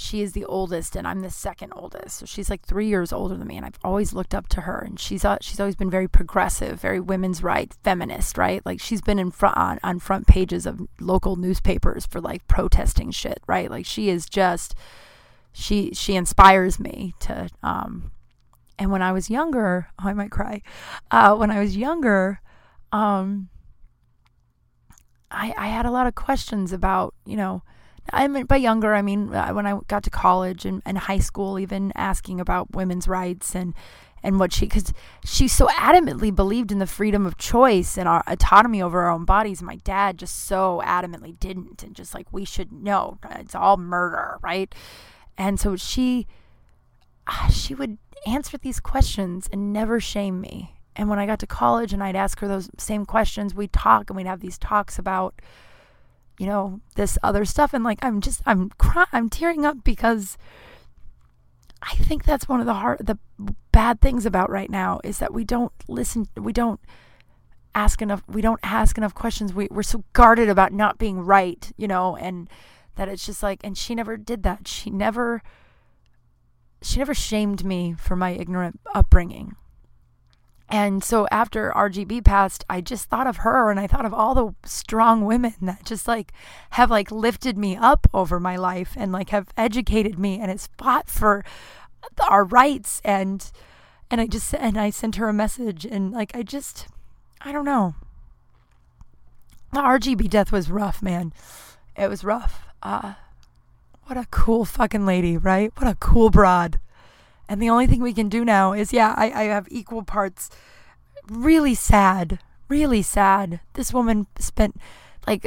she is the oldest and I'm the second oldest. So she's like 3 years older than me and I've always looked up to her and she's uh, she's always been very progressive, very women's right, feminist, right? Like she's been in front on, on front pages of local newspapers for like protesting shit, right? Like she is just she she inspires me to um and when I was younger, oh, I might cry. Uh when I was younger, um I I had a lot of questions about, you know, I mean, by younger, I mean uh, when I got to college and, and high school, even asking about women's rights and and what she because she so adamantly believed in the freedom of choice and our autonomy over our own bodies. My dad just so adamantly didn't, and just like we should know, it's all murder, right? And so she Ah, she would answer these questions and never shame me. And when I got to college and I'd ask her those same questions, we'd talk and we'd have these talks about you know, this other stuff. And like, I'm just, I'm crying, I'm tearing up because I think that's one of the hard, the bad things about right now is that we don't listen, we don't ask enough, we don't ask enough questions. We, we're so guarded about not being right, you know, and that it's just like, and she never did that. She never, she never shamed me for my ignorant upbringing. And so after RGB passed, I just thought of her and I thought of all the strong women that just like have like lifted me up over my life and like have educated me and has fought for our rights and and I just and I sent her a message and like I just I don't know. The RGB death was rough, man. It was rough. Uh what a cool fucking lady, right? What a cool broad. And the only thing we can do now is, yeah, I, I have equal parts. Really sad, really sad. This woman spent like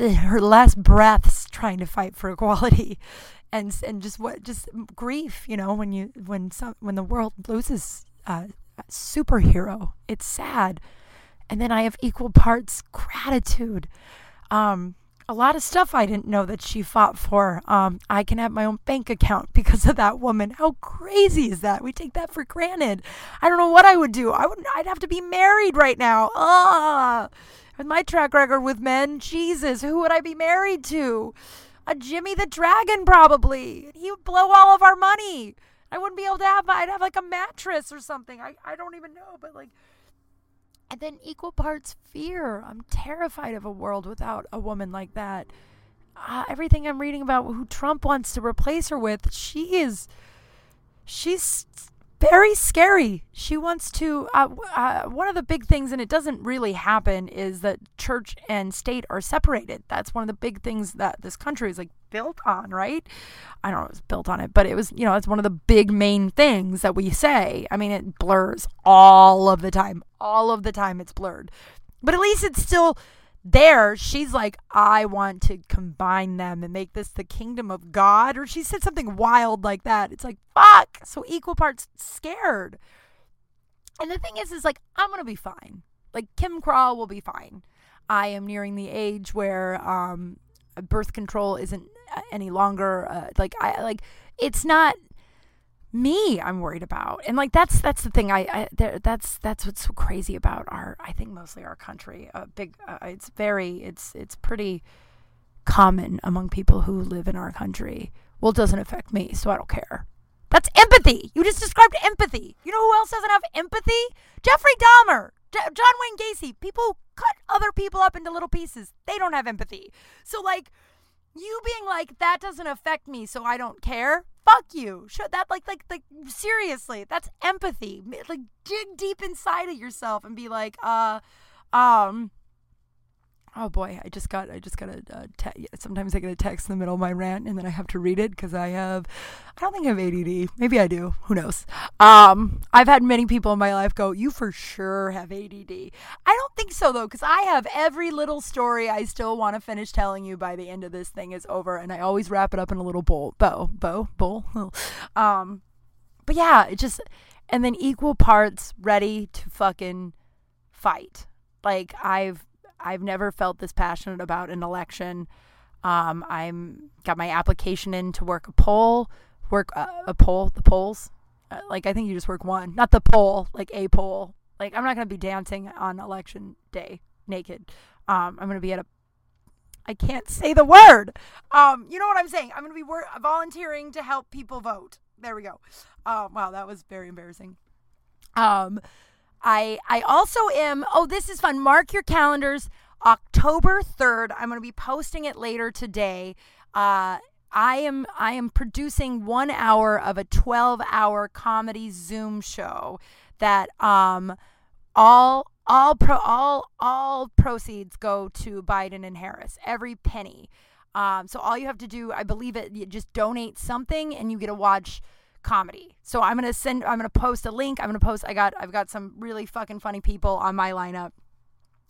her last breaths trying to fight for equality, and and just what just grief. You know, when you when some when the world loses a superhero, it's sad. And then I have equal parts gratitude. Um, a lot of stuff I didn't know that she fought for. Um, I can have my own bank account because of that woman. How crazy is that? We take that for granted. I don't know what I would do. I would. I'd have to be married right now. Ah, with my track record with men, Jesus, who would I be married to? A Jimmy the Dragon, probably. He would blow all of our money. I wouldn't be able to have. I'd have like a mattress or something. I I don't even know, but like and then equal parts fear. I'm terrified of a world without a woman like that. Uh, everything I'm reading about who Trump wants to replace her with, she is, she's very scary. She wants to. Uh, uh, one of the big things, and it doesn't really happen, is that church and state are separated. That's one of the big things that this country is like built on, right? I don't know, it was built on it, but it was, you know, it's one of the big main things that we say. I mean, it blurs all of the time. All of the time, it's blurred, but at least it's still there she's like i want to combine them and make this the kingdom of god. Or she said something wild like that. It's like fuck. So equal parts scared. And the thing is is like i'm gonna be fine. Like Kym Kral will be fine. I am nearing the age where um birth control isn't uh, any longer uh, like i like it's not me I'm worried about. And like that's that's the thing I, I there, that's that's what's so crazy about our I think mostly our country. A big uh, it's very it's it's pretty common among people who live in our country. Well, it doesn't affect me, so I don't care. That's empathy. You just described empathy. You know who else doesn't have empathy? Jeffrey Dahmer, John Wayne Gacy. People cut other people up into little pieces. They don't have empathy. So like you being like that doesn't affect me, so I don't care fuck you. Show that like like like seriously, that's empathy. Like dig deep inside of yourself and be like, uh, um, Oh boy, I just got I just got a, a te- sometimes I get a text in the middle of my rant and then I have to read it because I have I don't think I have ADD. Maybe I do. Who knows? Um, I've had many people in my life go, "You for sure have ADD." I don't think so though because I have every little story I still want to finish telling you by the end of this thing is over, and I always wrap it up in a little bowl, bow, bow, bowl. um, but yeah, it just and then equal parts ready to fucking fight. Like I've I've never felt this passionate about an election. Um, I'm got my application in to work a poll, work uh, a poll, the polls. Uh, like I think you just work one, not the poll, like a poll. Like I'm not gonna be dancing on election day naked. Um, I'm gonna be at a. I can't say the word. Um, you know what I'm saying? I'm gonna be wor- volunteering to help people vote. There we go. Um, wow, that was very embarrassing. Um, I I also am. Oh, this is fun. Mark your calendars. October third. I'm going to be posting it later today. Uh, I am I am producing one hour of a 12 hour comedy Zoom show that um all all pro all all proceeds go to Biden and Harris. Every penny. Um, so all you have to do, I believe it, you just donate something and you get to watch comedy. So I'm gonna send I'm gonna post a link. I'm gonna post I got I've got some really fucking funny people on my lineup.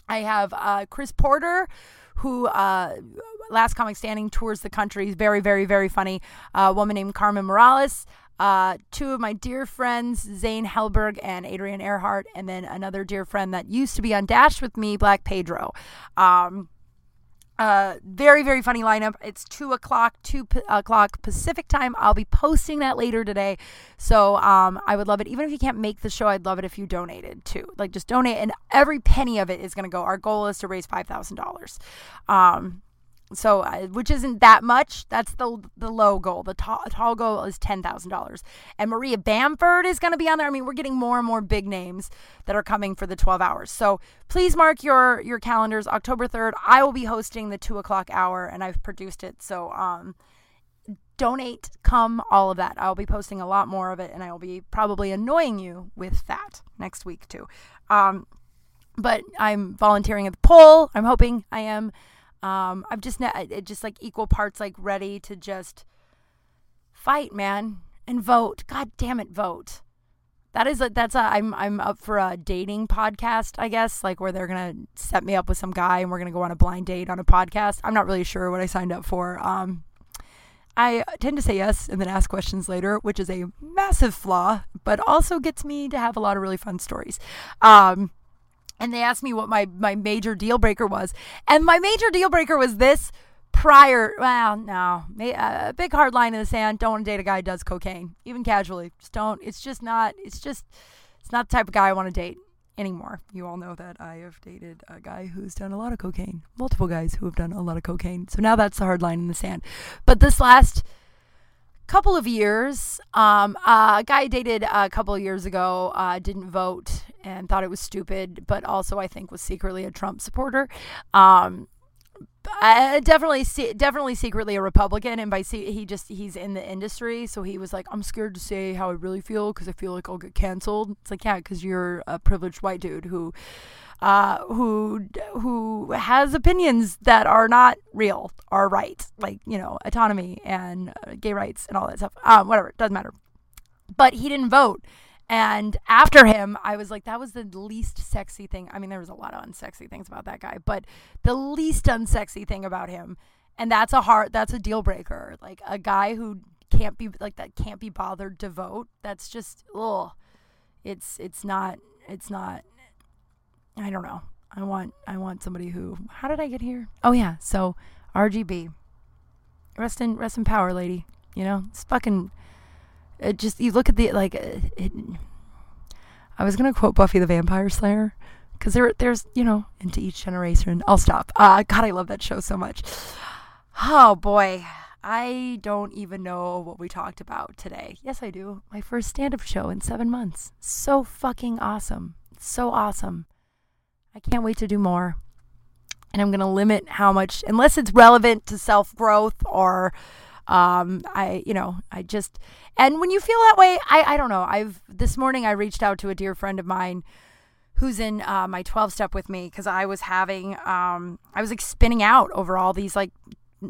I have uh, Chris Porter, who uh, Last Comic Standing tours the country. He's very, very, very funny. Uh, a woman named Carmen Morales. Uh, two of my dear friends, Zane Helberg and Adrian Earhart, and then another dear friend that used to be on Dash with me, Black Pedro. Um, uh, very, very funny lineup. It's 2 o'clock, 2 p- o'clock Pacific time. I'll be posting that later today. So um, I would love it. Even if you can't make the show, I'd love it if you donated too. Like just donate, and every penny of it is going to go. Our goal is to raise $5,000. Um, so which isn't that much. That's the the low goal. The tall, tall goal is ten thousand dollars. And Maria Bamford is going to be on there. I mean, we're getting more and more big names that are coming for the twelve hours. So please mark your your calendars. October third, I will be hosting the two o'clock hour, and I've produced it. So um, donate, come, all of that. I'll be posting a lot more of it, and I will be probably annoying you with that next week too. Um, but I'm volunteering at the poll. I'm hoping I am. Um, I'm just not, it just like equal parts like ready to just fight, man, and vote. God damn it, vote. That is a, that's a I'm I'm up for a dating podcast, I guess, like where they're gonna set me up with some guy and we're gonna go on a blind date on a podcast. I'm not really sure what I signed up for. Um, I tend to say yes and then ask questions later, which is a massive flaw, but also gets me to have a lot of really fun stories. Um, and they asked me what my my major deal breaker was, and my major deal breaker was this. Prior, well, no, uh, a big hard line in the sand. Don't want to date a guy who does cocaine, even casually. Just don't. It's just not. It's just. It's not the type of guy I want to date anymore. You all know that I have dated a guy who's done a lot of cocaine, multiple guys who have done a lot of cocaine. So now that's the hard line in the sand. But this last couple of years, um, uh, a guy I dated a couple of years ago uh, didn't vote and thought it was stupid, but also I think was secretly a Trump supporter. Um, I definitely, definitely secretly a Republican, and by see, he just he's in the industry, so he was like, "I'm scared to say how I really feel because I feel like I'll get canceled." It's like, yeah, because you're a privileged white dude who, uh, who who has opinions that are not real, are right, like you know, autonomy and uh, gay rights and all that stuff. Um, whatever, doesn't matter. But he didn't vote, and after him, I was like, that was the least sexy thing. I mean, there was a lot of unsexy things about that guy, but the least unsexy thing about him, and that's a hard, that's a deal breaker. Like a guy who can't be like that can't be bothered to vote. That's just, ugh. It's it's not it's not. I don't know. I want I want somebody who. How did I get here? Oh yeah. So RGB. Rest in rest in power, lady. You know, it's fucking it just you look at the like uh, it, I was gonna quote Buffy the Vampire Slayer because there there's you know into each generation. I'll stop. Uh, God, I love that show so much. Oh boy, I don't even know what we talked about today. Yes, I do. My first stand-up show in seven months. So fucking awesome. So awesome. I can't wait to do more. And I'm gonna limit how much, unless it's relevant to self growth or um, I, you know, I just, and when you feel that way, I, I don't know. I've, this morning I reached out to a dear friend of mine who's in uh, my 12 step with me because I was having, um, I was like spinning out over all these like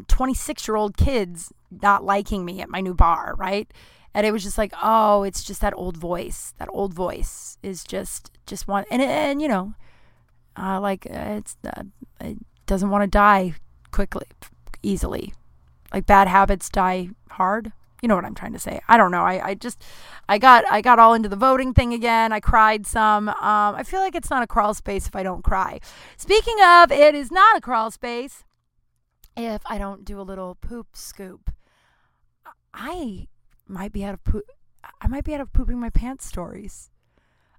26 year old kids not liking me at my new bar, right? And it was just like, oh, it's just that old voice. That old voice is just, just one, and, and you know, uh, like uh, it's, uh, it doesn't want to die quickly, easily, like bad habits die hard, You know what I'm trying to say. I don't know. I, I just I got I got all into the voting thing again. I cried some. Um, I feel like it's not a crawl space if I don't cry. Speaking of, it is not a crawl space if I don't do a little poop scoop. I might be out of poop. I might be out of pooping my pants stories.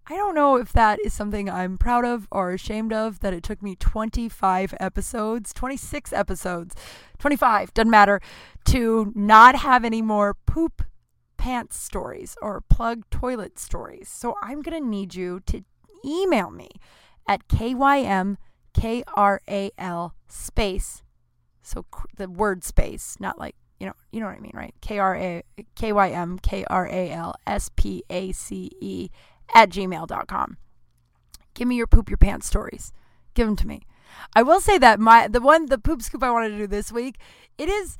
I don't know if that is something I'm proud of or ashamed of that it took me 25 episodes, 26 episodes, 25, doesn't matter, to not have any more poop pants stories or plug toilet stories. So I'm going to need you to email me at KYMKRAL space. So the word space, not like you know, you know what I mean, right? K R A K Y M K R A L S P A C E at gmail.com. Give me your poop your pants stories. Give them to me. I will say that my the one the poop scoop I wanted to do this week, it is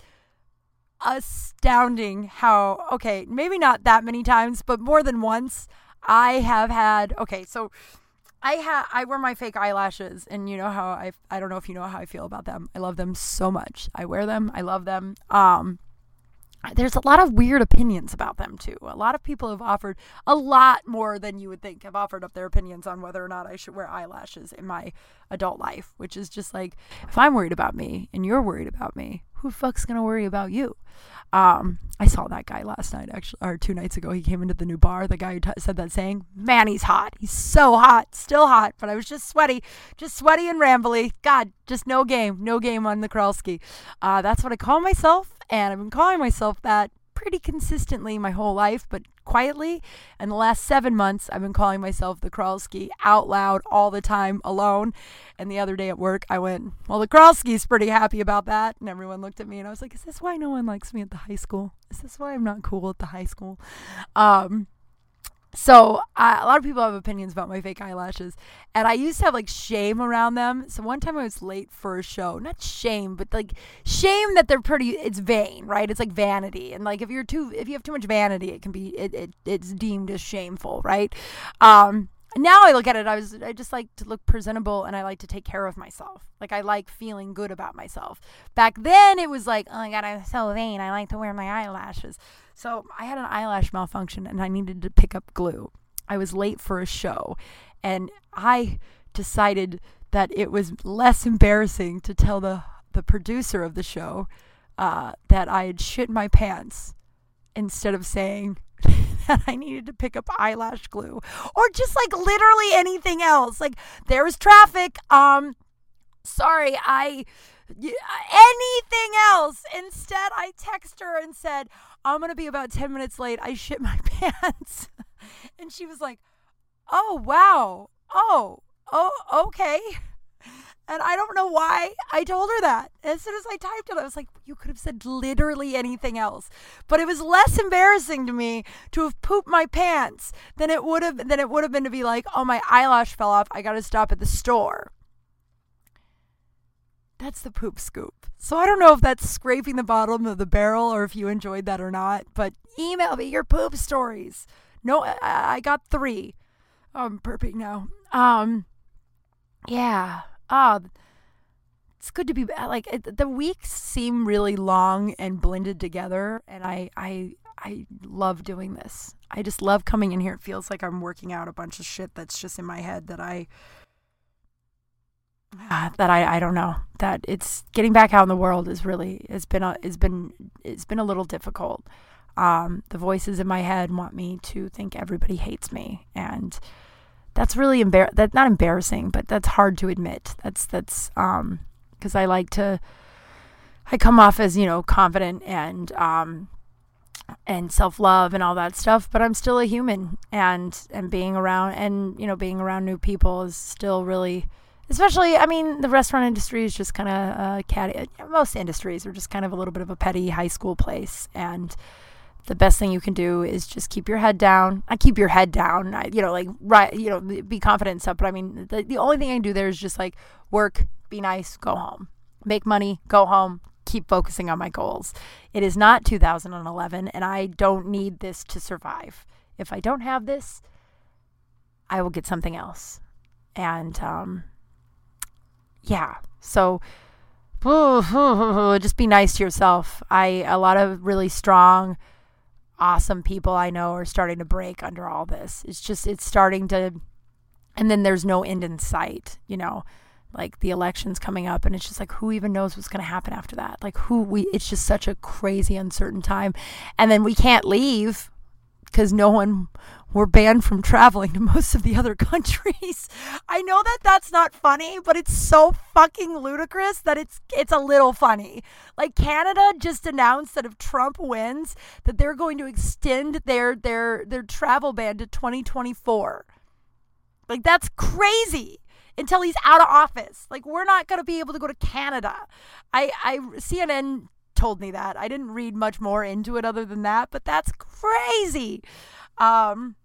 astounding how okay, maybe not that many times, but more than once I have had okay, so I have I wear my fake eyelashes and you know how I I don't know if you know how I feel about them. I love them so much. I wear them. I love them. Um there's a lot of weird opinions about them too. A lot of people have offered a lot more than you would think have offered up their opinions on whether or not I should wear eyelashes in my adult life, which is just like if I'm worried about me and you're worried about me, who fuck's gonna worry about you? Um, I saw that guy last night, actually, or two nights ago. He came into the new bar. The guy who t- said that saying, "Man, he's hot. He's so hot, still hot." But I was just sweaty, just sweaty and rambly. God, just no game, no game on the Kralski. Uh, that's what I call myself, and I've been calling myself that pretty consistently my whole life, but quietly. And the last seven months, I've been calling myself the Kralski out loud all the time alone. And the other day at work, I went, Well, the Kralski's pretty happy about that. And everyone looked at me and I was like, Is this why no one likes me at the high school? Is this why I'm not cool at the high school? Um, so a lot of people have opinions about my fake eyelashes, and I used to have like shame around them. So one time I was late for a show, not shame, but like shame that they're pretty. It's vain, right? It's like vanity, and like if you're too, if you have too much vanity, it can be it, it it's deemed as shameful, right? Um, now I look at it, I was I just like to look presentable and I like to take care of myself. Like I like feeling good about myself. Back then it was like, oh my god, I'm so vain. I like to wear my eyelashes. So I had an eyelash malfunction and I needed to pick up glue. I was late for a show and I decided that it was less embarrassing to tell the the producer of the show uh, that I had shit my pants instead of saying that I needed to pick up eyelash glue or just like literally anything else. Like there was traffic. Um, sorry, I anything else. Instead, I text her and said, I'm going to be about 10 minutes late. I shit my pants. and she was like, Oh, wow. Oh, oh, okay. And I don't know why I told her that. As soon as I typed it, I was like, you could have said literally anything else. But it was less embarrassing to me to have pooped my pants than it would have than it would have been to be like, oh my eyelash fell off. I gotta stop at the store. That's the poop scoop. So I don't know if that's scraping the bottom of the barrel or if you enjoyed that or not, but email me your poop stories. No, I, I got three. Oh, I'm burping now. Um, yeah. Oh, it's good to be like it, the weeks seem really long and blended together, and I I I love doing this. I just love coming in here. It feels like I'm working out a bunch of shit that's just in my head that I uh, that I, I don't know that it's getting back out in the world is really has been a has been it's been a little difficult. Um, the voices in my head want me to think everybody hates me, and that's really embar that's not embarrassing, but that's hard to admit. That's that's um because I like to I come off as you know confident and um and self love and all that stuff, but I'm still a human, and and being around and you know being around new people is still really especially i mean the restaurant industry is just kind of uh, catty most industries are just kind of a little bit of a petty high school place and the best thing you can do is just keep your head down. I keep your head down. I, you know like right you know be confident and stuff but i mean the, the only thing i can do there is just like work be nice go home. Make money go home keep focusing on my goals. It is not 2011 and i don't need this to survive. If i don't have this i will get something else. And um yeah. So just be nice to yourself. I a lot of really strong awesome people I know are starting to break under all this. It's just it's starting to and then there's no end in sight, you know. Like the elections coming up and it's just like who even knows what's going to happen after that? Like who we it's just such a crazy uncertain time. And then we can't leave cuz no one we're banned from traveling to most of the other countries. I know that that's not funny, but it's so fucking ludicrous that it's it's a little funny. Like Canada just announced that if Trump wins, that they're going to extend their their their travel ban to 2024. Like that's crazy until he's out of office. Like we're not going to be able to go to Canada. I I CNN told me that. I didn't read much more into it other than that, but that's crazy. Um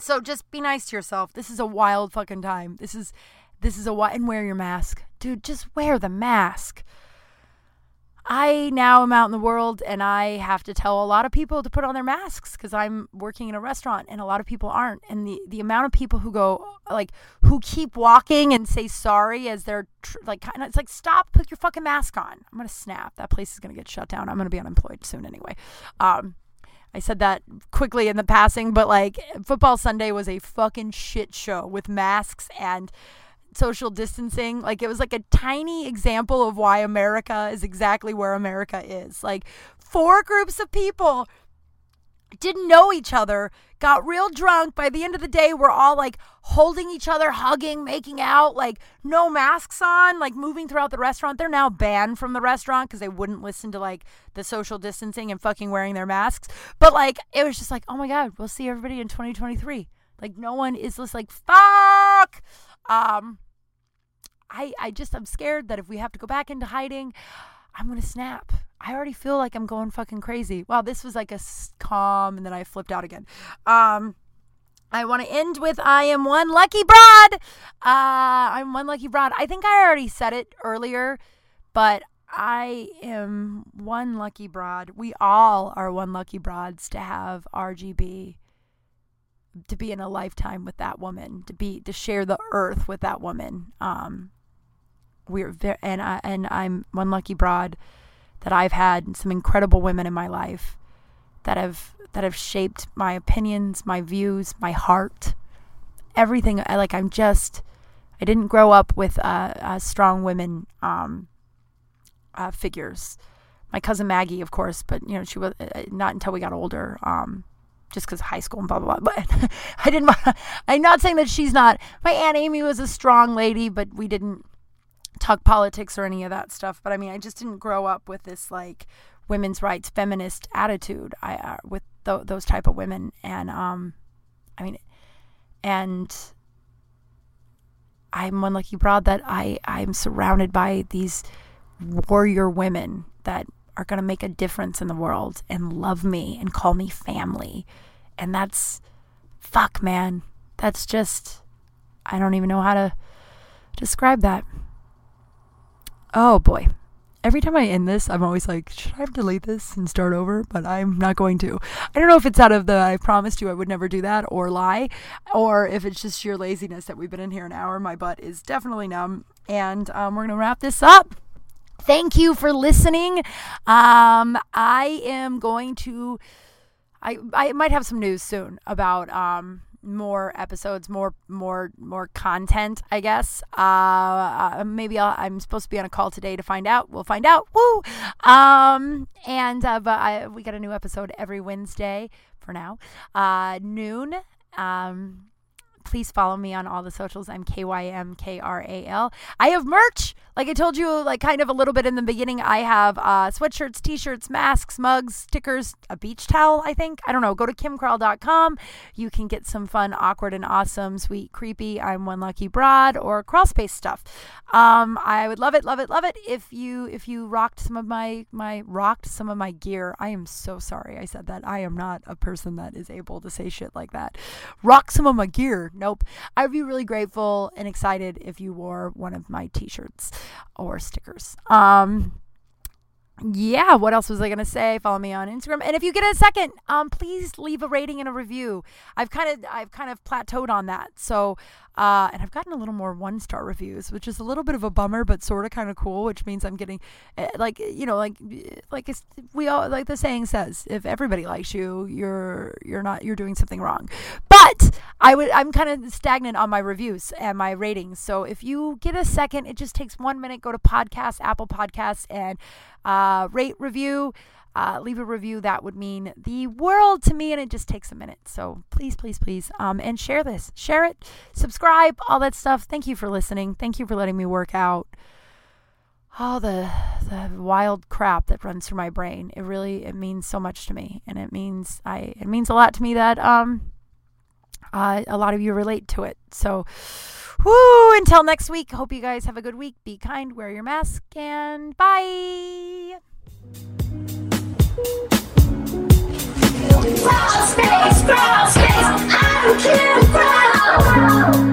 so just be nice to yourself. This is a wild fucking time. This is this is a wild and wear your mask. Dude, just wear the mask. I now am out in the world and I have to tell a lot of people to put on their masks because I'm working in a restaurant and a lot of people aren't. And the, the amount of people who go, like, who keep walking and say sorry as they're tr- like, kind of, it's like, stop, put your fucking mask on. I'm going to snap. That place is going to get shut down. I'm going to be unemployed soon anyway. Um, I said that quickly in the passing, but like football Sunday was a fucking shit show with masks and social distancing. Like it was like a tiny example of why America is exactly where America is. Like four groups of people didn't know each other, got real drunk. By the end of the day, we're all like holding each other, hugging, making out, like no masks on, like moving throughout the restaurant. They're now banned from the restaurant because they wouldn't listen to like the social distancing and fucking wearing their masks. But like, it was just like, oh my God, we'll see everybody in 2023. Like, no one is just like, fuck. Um, I, I just, I'm scared that if we have to go back into hiding, I'm going to snap. I already feel like I'm going fucking crazy. Wow, this was like a calm and then I flipped out again. Um, I want to end with I am one lucky broad. Uh, I'm one lucky broad. I think I already said it earlier, but I am one lucky broad. We all are one lucky broads to have RGB, to be in a lifetime with that woman, to be to share the earth with that woman. Um, we're and I and I'm one lucky broad that I've had some incredible women in my life that have that have shaped my opinions, my views, my heart, everything. Like. I'm just. I didn't grow up with uh, uh, strong women um, uh, figures. My cousin Maggie, of course, but you know she was uh, not until we got older. Um, just because high school and blah blah blah. But I didn't. I'm not saying that she's not. My aunt Amy was a strong lady, but we didn't talk politics or any of that stuff. But I mean, I just didn't grow up with this like women's rights feminist attitude. I uh, with th- those type of women, and um, I mean, and I'm one lucky broad that I I'm surrounded by these warrior women that are going to make a difference in the world and love me and call me family. And that's fuck, man. That's just I don't even know how to describe that. Oh boy. Every time I end this, I'm always like, should I delete this and start over? But I'm not going to. I don't know if it's out of the I promised you I would never do that or lie, or if it's just sheer laziness that we've been in here an hour. My butt is definitely numb. And um, we're going to wrap this up. Thank you for listening. Um, I am going to. I, I might have some news soon about um, more episodes, more more more content, I guess. Uh, uh maybe i am supposed to be on a call today to find out. We'll find out. Woo! Um, and uh, but I, we got a new episode every Wednesday for now, uh, noon. Um, please follow me on all the socials. I'm K Y M K R A L. I have merch. Like I told you, like kind of a little bit in the beginning, I have uh, sweatshirts, t shirts, masks, mugs, stickers, a beach towel, I think. I don't know. Go to kymkral.com. You can get some fun, awkward, and awesome, sweet, creepy, I'm one lucky broad, or crawl space stuff. Um, I would love it, love it, love it if you if you rocked some of my my rocked some of my gear. I am so sorry I said that. I am not a person that is able to say shit like that. Rock some of my gear. Nope. I'd be really grateful and excited if you wore one of my t-shirts or stickers. Um, yeah, what else was I gonna say? Follow me on Instagram, and if you get a second, um, please leave a rating and a review. I've kind of I've kind of plateaued on that, so uh, and I've gotten a little more one star reviews, which is a little bit of a bummer, but sort of kind of cool. Which means I'm getting uh, like you know like like we all like the saying says, if everybody likes you, you're you're not you're doing something wrong. But I would I'm kind of stagnant on my reviews and my ratings. So if you get a second, it just takes one minute. Go to podcast Apple Podcasts and uh, rate, review, uh, leave a review. That would mean the world to me, and it just takes a minute. So please, please, please, um, and share this, share it, subscribe, all that stuff. Thank you for listening. Thank you for letting me work out all the the wild crap that runs through my brain. It really it means so much to me, and it means I it means a lot to me that um uh, a lot of you relate to it. So. Woo! Until next week, hope you guys have a good week. Be kind, wear your mask, and bye. Crawl space, crawl space, how do you crawl?